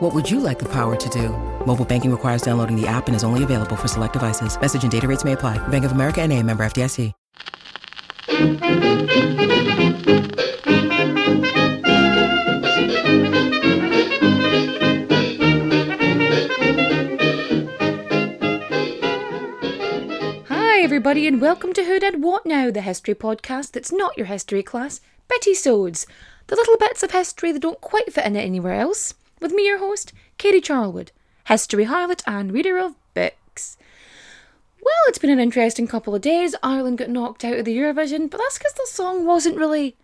What would you like the power to do? Mobile banking requires downloading the app and is only available for select devices. Message and data rates may apply. Bank of America and a member FDIC. Hi, everybody, and welcome to Who Did What Now, the history podcast that's not your history class, Bittisodes, the little bits of history that don't quite fit in it anywhere else, with me, your host, Katie Charlwood, history harlot and reader of books. Well, it's been an interesting couple of days. Ireland got knocked out of the Eurovision, but that's because the song wasn't really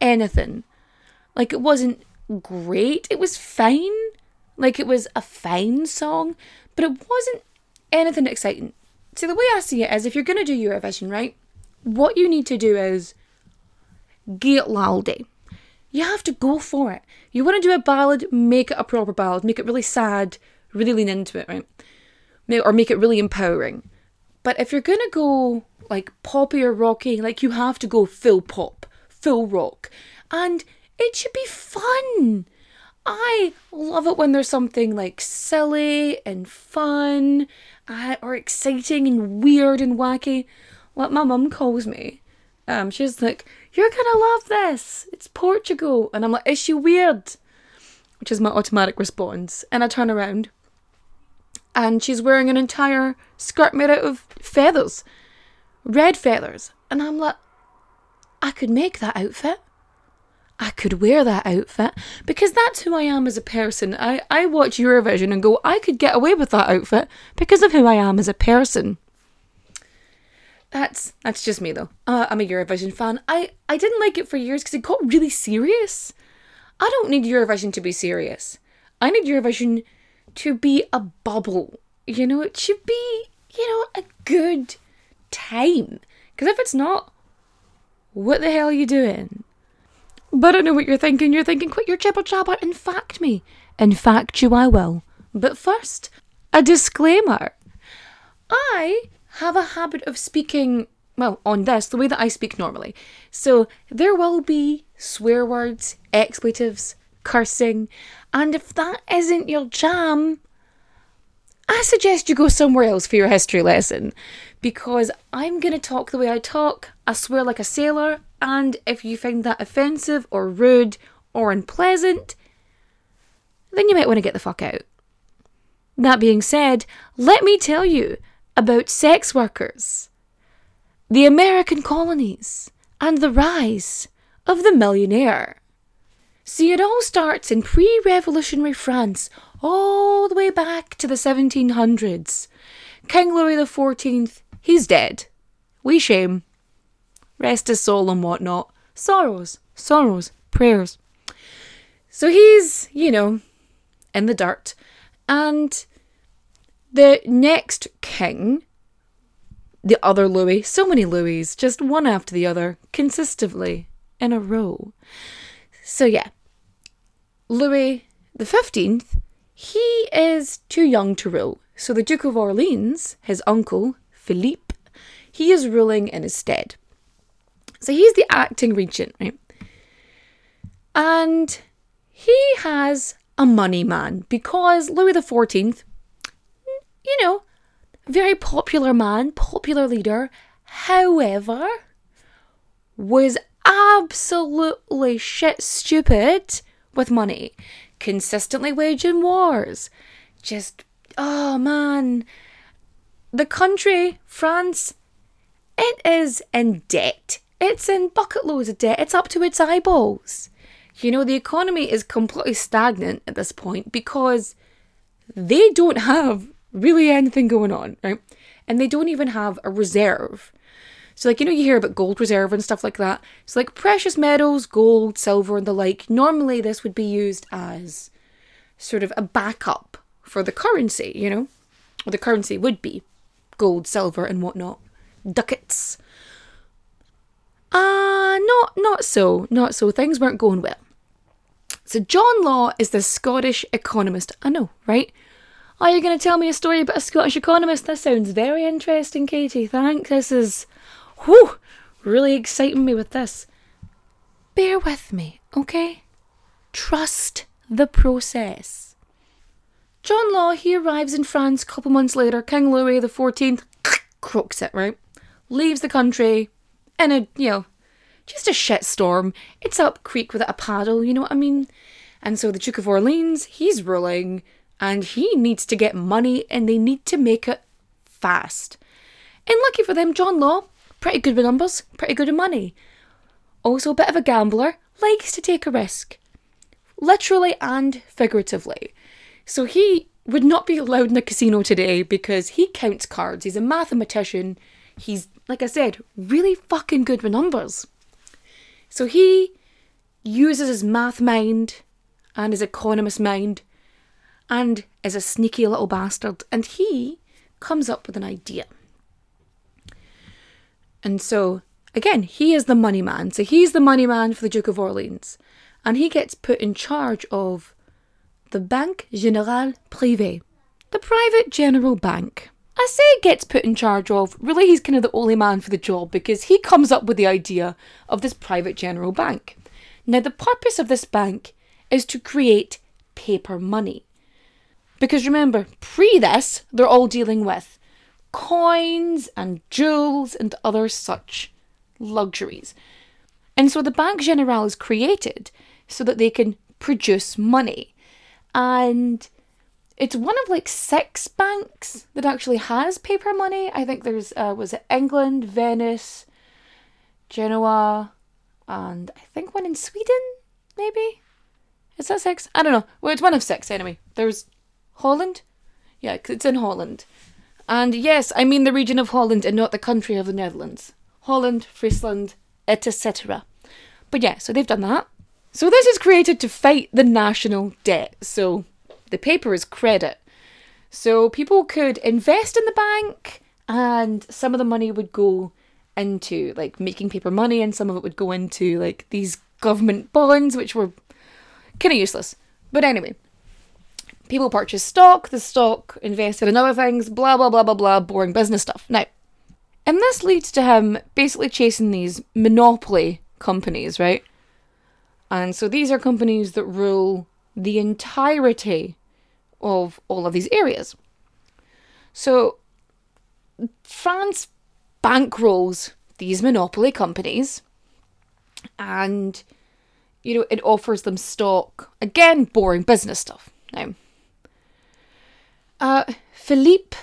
anything. Like, it wasn't great, it was fine. Like, it was a fine song, but it wasn't anything exciting. See, the way I see it is if you're going to do Eurovision, right, what you need to do is get laldy. You have to go for it. You want to do a ballad, make it a proper ballad, make it really sad, really lean into it, right? Or make it really empowering. But if you're going to go like poppy or rocky, like you have to go full pop, full rock. And it should be fun. I love it when there's something like silly and fun uh, or exciting and weird and wacky. What my mum calls me. Um, she's like, You're gonna love this. Portugal. And I'm like, Is she weird? Which is my automatic response. And I turn around and she's wearing an entire skirt made out of feathers, red feathers. And I'm like, I could make that outfit. I could wear that outfit because that's who I am as a person. I, I watch Eurovision and go, I could get away with that outfit because of who I am as a person. That's that's just me though. Uh, I'm a Eurovision fan. I, I didn't like it for years because it got really serious. I don't need Eurovision to be serious. I need Eurovision to be a bubble. You know, it should be, you know, a good time. Because if it's not, what the hell are you doing? But I know what you're thinking. You're thinking, quit your jibber jabber and fact me. In fact, you I will. But first, a disclaimer. I have a habit of speaking, well, on this, the way that I speak normally. So there will be swear words, expletives, cursing, and if that isn't your jam, I suggest you go somewhere else for your history lesson because I'm going to talk the way I talk. I swear like a sailor, and if you find that offensive or rude or unpleasant, then you might want to get the fuck out. That being said, let me tell you about sex workers, the American colonies, and the rise of the millionaire. See, it all starts in pre revolutionary France, all the way back to the 1700s. King Louis XIV, he's dead. We shame. Rest his soul and whatnot. Sorrows, sorrows, prayers. So he's, you know, in the dirt. And the next king, the other Louis, so many Louis, just one after the other, consistently in a row. So yeah, Louis the Fifteenth, he is too young to rule. So the Duke of Orleans, his uncle Philippe, he is ruling in his stead. So he's the acting regent, right? And he has a money man because Louis Fourteenth, you know, very popular man, popular leader. However, was absolutely shit stupid with money, consistently waging wars, just oh man, the country, France, it is in debt. It's in bucket loads of debt. It's up to its eyeballs. You know, the economy is completely stagnant at this point because they don't have really anything going on, right? And they don't even have a reserve. So, like, you know, you hear about gold reserve and stuff like that. So, like, precious metals, gold, silver, and the like, normally this would be used as sort of a backup for the currency, you know? Or the currency would be gold, silver, and whatnot. Ducats. Ah, uh, not not so, not so. Things weren't going well. So John Law is the Scottish economist. I know, right? Are you going to tell me a story about a Scottish economist? That sounds very interesting, Katie. Thanks. This is, whew, really exciting me with this. Bear with me, okay? Trust the process. John Law, he arrives in France a couple months later. King Louis XIV croaks it, right? Leaves the country in a, you know, just a shit storm. It's up creek without a paddle, you know what I mean? And so the Duke of Orleans, he's ruling and he needs to get money and they need to make it fast. And lucky for them, John Law, pretty good with numbers, pretty good with money. Also a bit of a gambler, likes to take a risk. Literally and figuratively. So he would not be allowed in a casino today because he counts cards. He's a mathematician. He's, like I said, really fucking good with numbers. So he uses his math mind and his economist mind and is a sneaky little bastard, and he comes up with an idea. And so, again, he is the money man. So he's the money man for the Duke of Orleans. And he gets put in charge of the Banque Générale Privée, the private general bank. I say gets put in charge of, really, he's kind of the only man for the job because he comes up with the idea of this private general bank. Now, the purpose of this bank is to create paper money. Because remember, pre this, they're all dealing with coins and jewels and other such luxuries. And so the Banque Générale is created so that they can produce money. And it's one of like six banks that actually has paper money. I think there's, uh, was it England, Venice, Genoa, and I think one in Sweden, maybe? Is that six? I don't know. Well, it's one of six anyway. There's Holland? Yeah, it's in Holland. And yes, I mean the region of Holland and not the country of the Netherlands. Holland, Friesland, etc. But yeah, so they've done that. So this is created to fight the national debt. So the paper is credit. So people could invest in the bank and some of the money would go into like making paper money and some of it would go into like these government bonds which were kind of useless. But anyway, people purchase stock, the stock invested in other things, blah, blah, blah, blah, blah, boring business stuff. Now, and this leads to him basically chasing these monopoly companies, right? And so these are companies that rule the entirety of all of these areas. So France bankrolls these monopoly companies and you know it offers them stock again boring business stuff now uh, Philippe,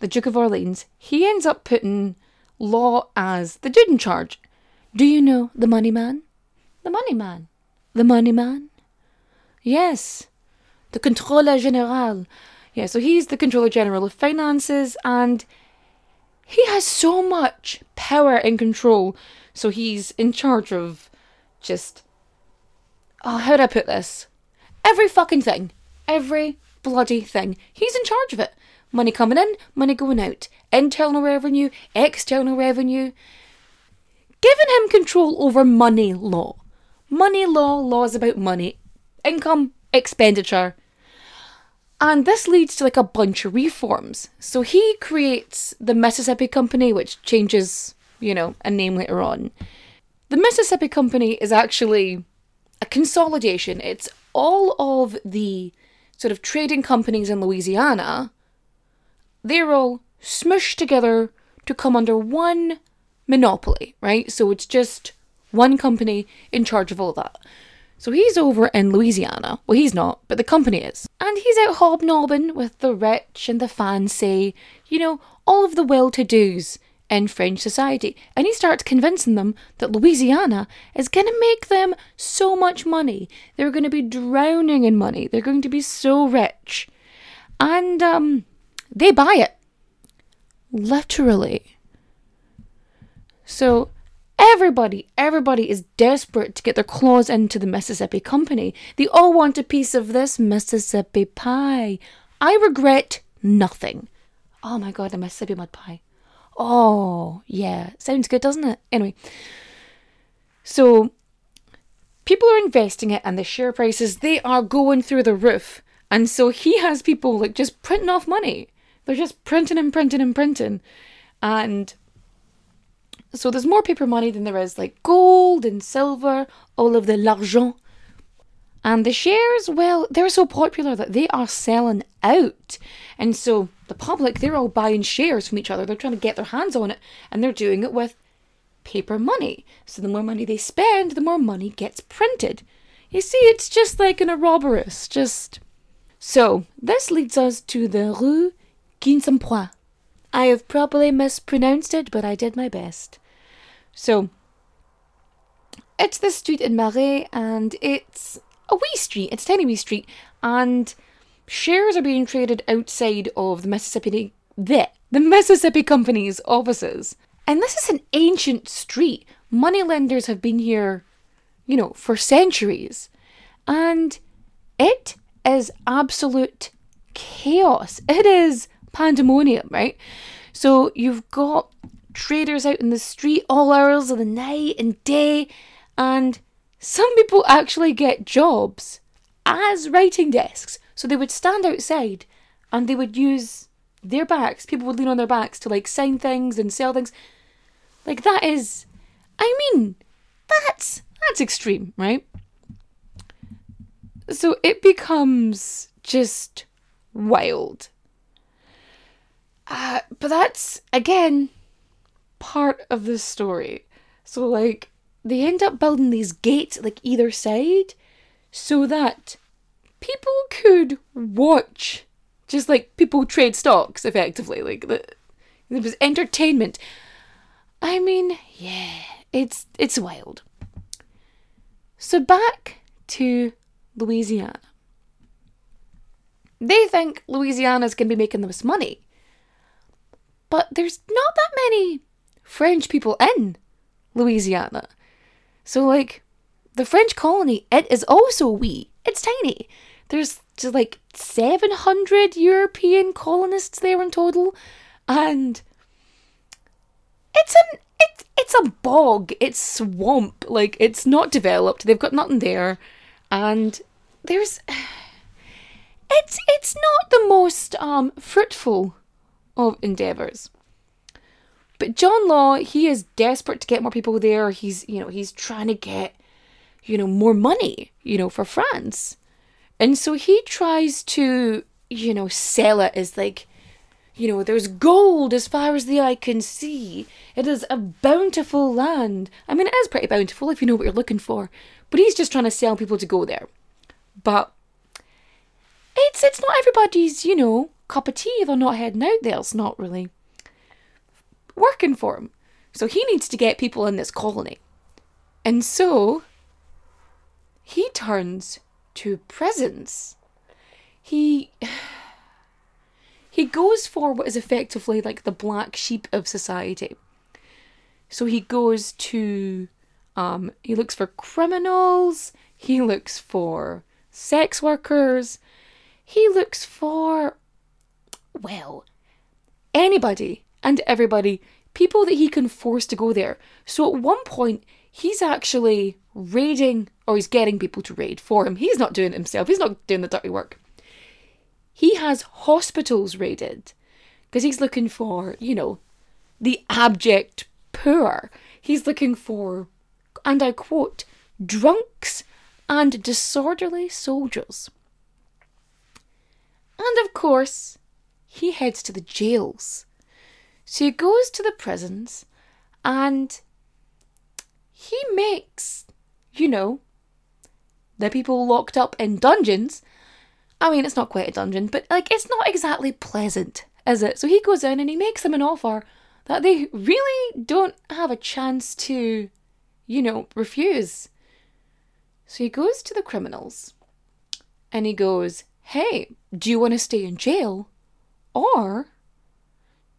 the Duke of Orleans, he ends up putting Law as the dude in charge. Do you know the money man? The money man. The money man? Yes. The Controller Général. Yeah, so he's the Controller General of Finances and he has so much power and control. So he's in charge of just. Oh, how do I put this? Every fucking thing. Every bloody thing. He's in charge of it. Money coming in, money going out. Internal revenue, external revenue. Giving him control over money law. Money law, laws about money, income, expenditure. And this leads to like a bunch of reforms. So he creates the Mississippi Company, which changes, you know, a name later on. The Mississippi Company is actually a consolidation. It's all of the sort of trading companies in Louisiana, they're all smushed together to come under one monopoly, right? So it's just one company in charge of all that. So he's over in Louisiana. Well, he's not, but the company is. And he's out hobnobbing with the rich and the fancy, you know, all of the well to dos in French society. And he starts convincing them that Louisiana is going to make them so much money. They're going to be drowning in money. They're going to be so rich. And um, they buy it. Literally. So everybody, everybody is desperate to get their claws into the Mississippi Company. They all want a piece of this Mississippi pie. I regret nothing. Oh my god, the Mississippi mud pie. Oh, yeah. Sounds good, doesn't it? Anyway. So people are investing it and the share prices they are going through the roof. And so he has people like just printing off money. They're just printing and printing and printing. And so there's more paper money than there is like gold and silver, all of the l'argent. And the shares, well, they're so popular that they are selling out. And so the public, they're all buying shares from each other. They're trying to get their hands on it. And they're doing it with paper money. So the more money they spend, the more money gets printed. You see, it's just like an Ouroboros, just. So, this leads us to the Rue Quincampoix. I have probably mispronounced it, but I did my best. So, it's the street in Marais, and it's a wee street. It's a tiny wee street, and shares are being traded outside of the Mississippi the, the Mississippi Company's offices. And this is an ancient street. Moneylenders have been here, you know, for centuries. And it is absolute chaos. It is pandemonium, right? So you've got traders out in the street all hours of the night and day, and some people actually get jobs as writing desks. So they would stand outside and they would use their backs, people would lean on their backs to like sign things and sell things. Like that is I mean, that's that's extreme, right? So it becomes just wild. Uh, but that's again part of the story. So like they end up building these gates like either side so that people could watch just like people trade stocks effectively like it was entertainment. I mean yeah it's it's wild. So back to louisiana. They think louisiana's going to be making the most money. But there's not that many french people in louisiana. So like the french colony it is also wee. It's tiny there's just like 700 European colonists there in total, and it's an it, it's a bog, it's swamp, like it's not developed. They've got nothing there, and there's it's it's not the most um fruitful of endeavors. But John Law, he is desperate to get more people there. He's you know he's trying to get you know more money you know for France. And so he tries to, you know, sell it as like, you know, there's gold as far as the eye can see. It is a bountiful land. I mean, it is pretty bountiful if you know what you're looking for. But he's just trying to sell people to go there. But it's it's not everybody's, you know, cup of tea. They're not heading out there. It's not really working for him. So he needs to get people in this colony. And so he turns to presents. He he goes for what is effectively like the black sheep of society. So he goes to um he looks for criminals, he looks for sex workers, he looks for well, anybody and everybody, people that he can force to go there. So at one point he's actually raiding or oh, he's getting people to raid for him. He's not doing it himself, he's not doing the dirty work. He has hospitals raided because he's looking for, you know, the abject poor. He's looking for, and I quote, drunks and disorderly soldiers. And of course, he heads to the jails. So he goes to the prisons and he makes, you know, the people locked up in dungeons. I mean, it's not quite a dungeon, but like it's not exactly pleasant, is it? So he goes in and he makes them an offer that they really don't have a chance to, you know, refuse. So he goes to the criminals and he goes, Hey, do you want to stay in jail? Or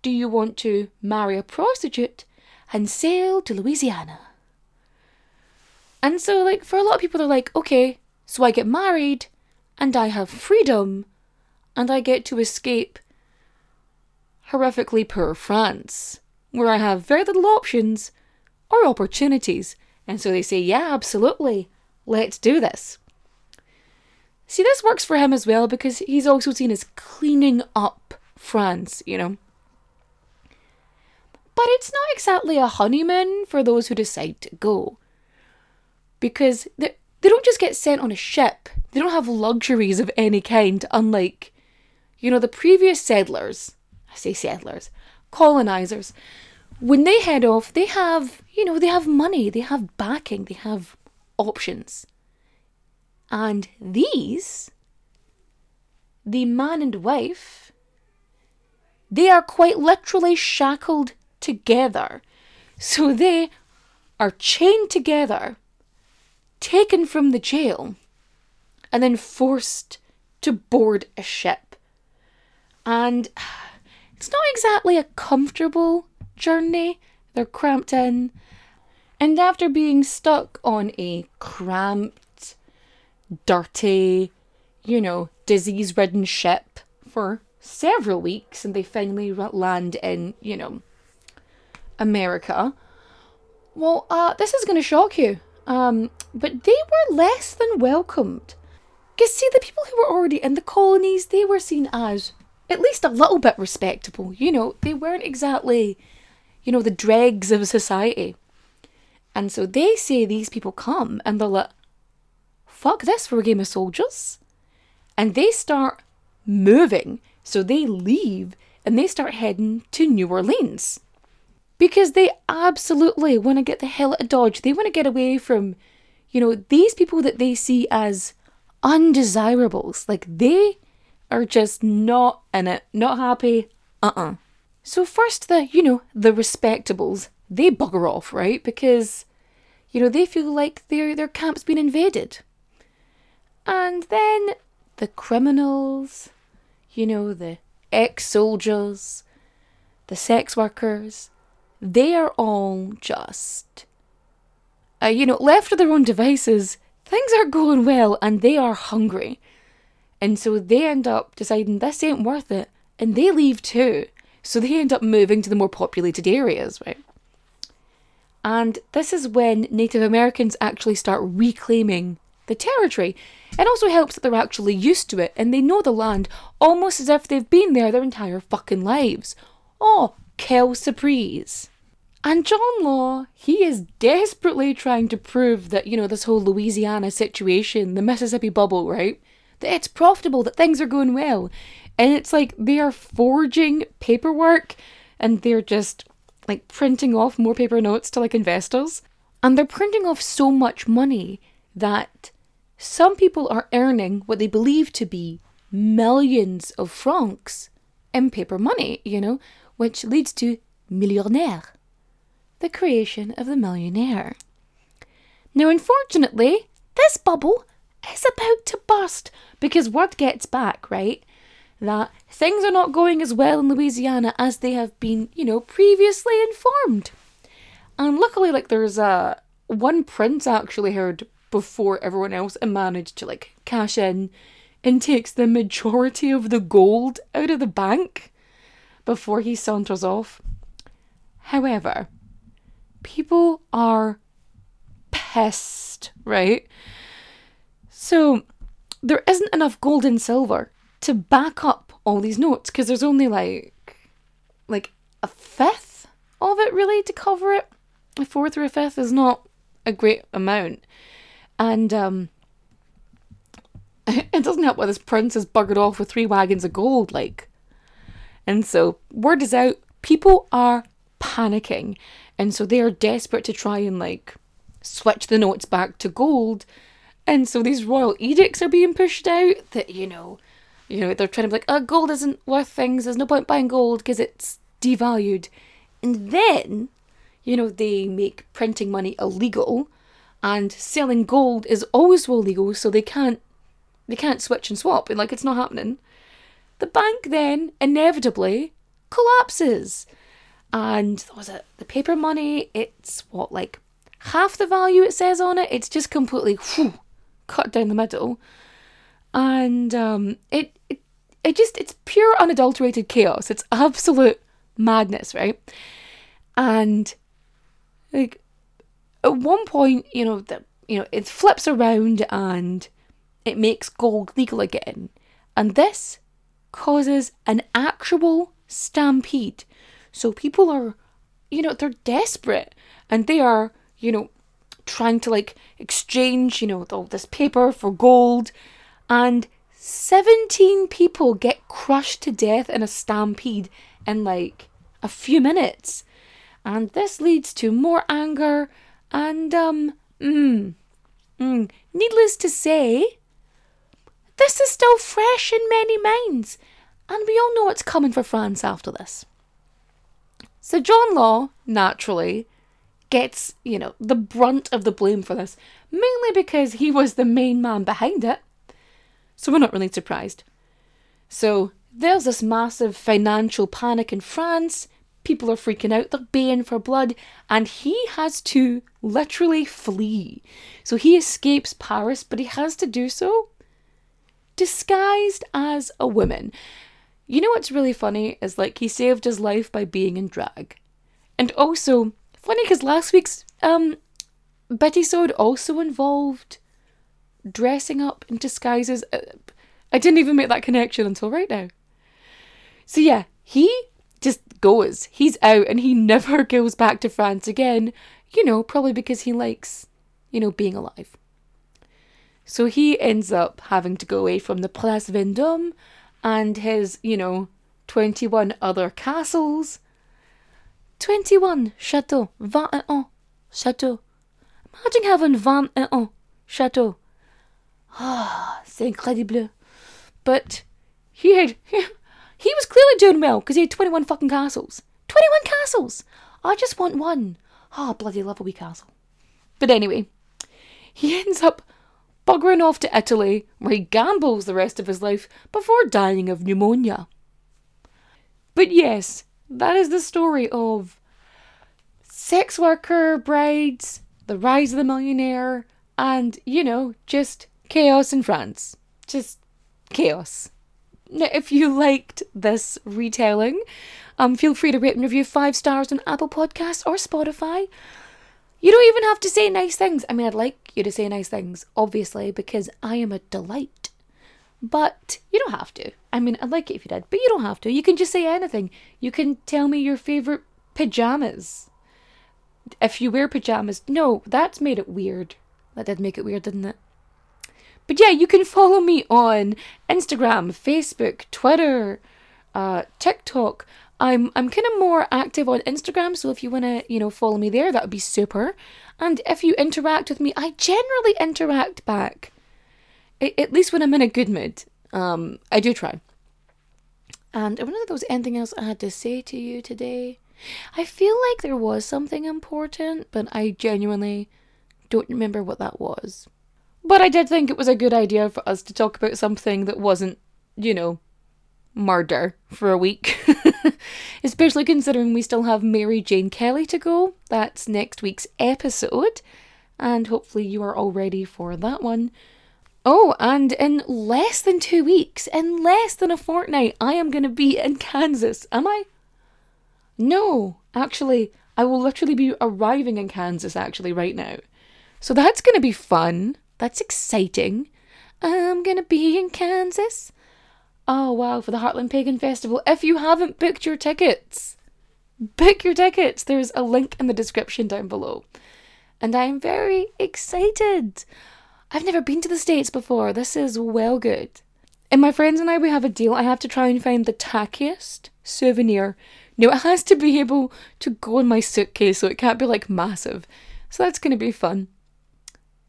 do you want to marry a prostitute and sail to Louisiana? And so, like, for a lot of people, they're like, okay, so I get married and I have freedom and I get to escape horrifically poor France, where I have very little options or opportunities. And so they say, yeah, absolutely, let's do this. See, this works for him as well because he's also seen as cleaning up France, you know. But it's not exactly a honeymoon for those who decide to go. Because they, they don't just get sent on a ship, they don't have luxuries of any kind, unlike, you know, the previous settlers. I say settlers, colonizers. When they head off, they have, you know, they have money, they have backing, they have options. And these, the man and wife, they are quite literally shackled together. So they are chained together, taken from the jail, and then forced to board a ship. And it's not exactly a comfortable journey. They're cramped in. And after being stuck on a cramped, dirty, you know, disease ridden ship for several weeks, and they finally land in, you know, America. Well, uh, this is going to shock you. Um, but they were less than welcomed. Because, see, the people who were already in the colonies, they were seen as at least a little bit respectable. You know, they weren't exactly, you know, the dregs of society. And so they say these people come and they're like, fuck this, we're a game of soldiers. And they start moving. So they leave and they start heading to New Orleans because they absolutely want to get the hell out of Dodge. They want to get away from, you know, these people that they see as undesirables. Like they are just not in it, not happy. Uh uh So, first, the, you know, the respectables, they bugger off, right? Because, you know, they feel like their, their camp's been invaded. And then the criminals, you know, the ex soldiers, the sex workers, they are all just, uh, you know, left to their own devices, things are going well and they are hungry. And so they end up deciding this ain't worth it and they leave too. So they end up moving to the more populated areas, right? And this is when Native Americans actually start reclaiming the territory. It also helps that they're actually used to it and they know the land almost as if they've been there their entire fucking lives. Oh, quelle surprise. And John Law, he is desperately trying to prove that, you know, this whole Louisiana situation, the Mississippi bubble, right? That it's profitable, that things are going well. And it's like they are forging paperwork and they're just like printing off more paper notes to like investors. And they're printing off so much money that some people are earning what they believe to be millions of francs in paper money, you know, which leads to millionnaire, the creation of the millionaire. Now, unfortunately, this bubble is about to burst because word gets back, right? That things are not going as well in Louisiana as they have been, you know, previously informed. And luckily, like, there's a uh, one prince actually heard before everyone else and managed to like cash in and takes the majority of the gold out of the bank before he saunters off. However, people are pissed, right? So there isn't enough gold and silver to back up all these notes because there's only like like a fifth of it really to cover it. A fourth or a fifth is not a great amount. And um, it doesn't help why this prince has buggered off with three wagons of gold, like. And so word is out, people are panicking. And so they are desperate to try and like switch the notes back to gold. And so these royal edicts are being pushed out that, you know, you know, they're trying to be like, oh, gold isn't worth things. There's no point buying gold because it's devalued. And then, you know, they make printing money illegal and selling gold is always illegal, so they can't they can't switch and swap. And like it's not happening. The bank then inevitably collapses. And was it the paper money? It's what, like half the value it says on it? It's just completely whew, cut down the middle. And um, it, it it just it's pure unadulterated chaos. It's absolute madness, right? And like at one point, you know, you know, it flips around and it makes gold legal again. And this causes an actual stampede. So people are, you know, they're desperate and they are, you know, trying to like exchange, you know, all this paper for gold. And 17 people get crushed to death in a stampede in like a few minutes. And this leads to more anger and, um, mm, mm, needless to say, this is still fresh in many minds, and we all know what's coming for France after this. So John Law, naturally, gets, you know, the brunt of the blame for this, mainly because he was the main man behind it. So we're not really surprised. So there's this massive financial panic in France. People are freaking out, they're baying for blood, and he has to literally flee. So he escapes Paris, but he has to do so disguised as a woman. You know what's really funny is like he saved his life by being in drag. And also, funny because last week's um Bittisode also involved dressing up in disguises. Uh, I didn't even make that connection until right now. So yeah, he just goes. He's out and he never goes back to France again. You know, probably because he likes, you know, being alive. So he ends up having to go away from the Place Vendôme and his, you know, 21 other castles. 21 chateaux, 21 chateaux. Imagine having 21 chateaux. Ah, c'est incredible. But he had, he, he was clearly doing well because he had 21 fucking castles. 21 castles! I just want one. Ah, oh, bloody love a wee castle. But anyway, he ends up buggering off to Italy, where he gambles the rest of his life before dying of pneumonia. But yes, that is the story of sex worker brides, the rise of the millionaire, and, you know, just chaos in France. Just chaos. Now, if you liked this retelling, um, feel free to rate and review five stars on Apple Podcasts or Spotify. You don't even have to say nice things. I mean, I'd like you to say nice things, obviously, because I am a delight. But you don't have to. I mean, I'd like it if you did, but you don't have to. You can just say anything. You can tell me your favourite pajamas. If you wear pajamas. No, that's made it weird. That did make it weird, didn't it? But yeah, you can follow me on Instagram, Facebook, Twitter, uh, TikTok. I'm I'm kind of more active on Instagram, so if you want to, you know, follow me there, that would be super. And if you interact with me, I generally interact back. I, at least when I'm in a good mood. Um, I do try. And I wonder if there was anything else I had to say to you today. I feel like there was something important, but I genuinely don't remember what that was. But I did think it was a good idea for us to talk about something that wasn't, you know, murder for a week. Especially considering we still have Mary Jane Kelly to go. That's next week's episode. And hopefully you are all ready for that one. Oh, and in less than two weeks, in less than a fortnight, I am going to be in Kansas. Am I? No, actually, I will literally be arriving in Kansas actually right now. So that's going to be fun. That's exciting. I'm going to be in Kansas. Oh wow, for the Heartland Pagan Festival. If you haven't booked your tickets, book your tickets. There's a link in the description down below. And I'm very excited. I've never been to the States before. This is well good. And my friends and I, we have a deal. I have to try and find the tackiest souvenir. No, it has to be able to go in my suitcase, so it can't be like massive. So that's going to be fun.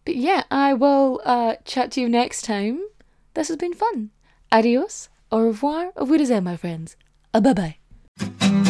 But yeah, I will uh, chat to you next time. This has been fun. Adios, au revoir, au revoir, my friends. Uh, bye bye.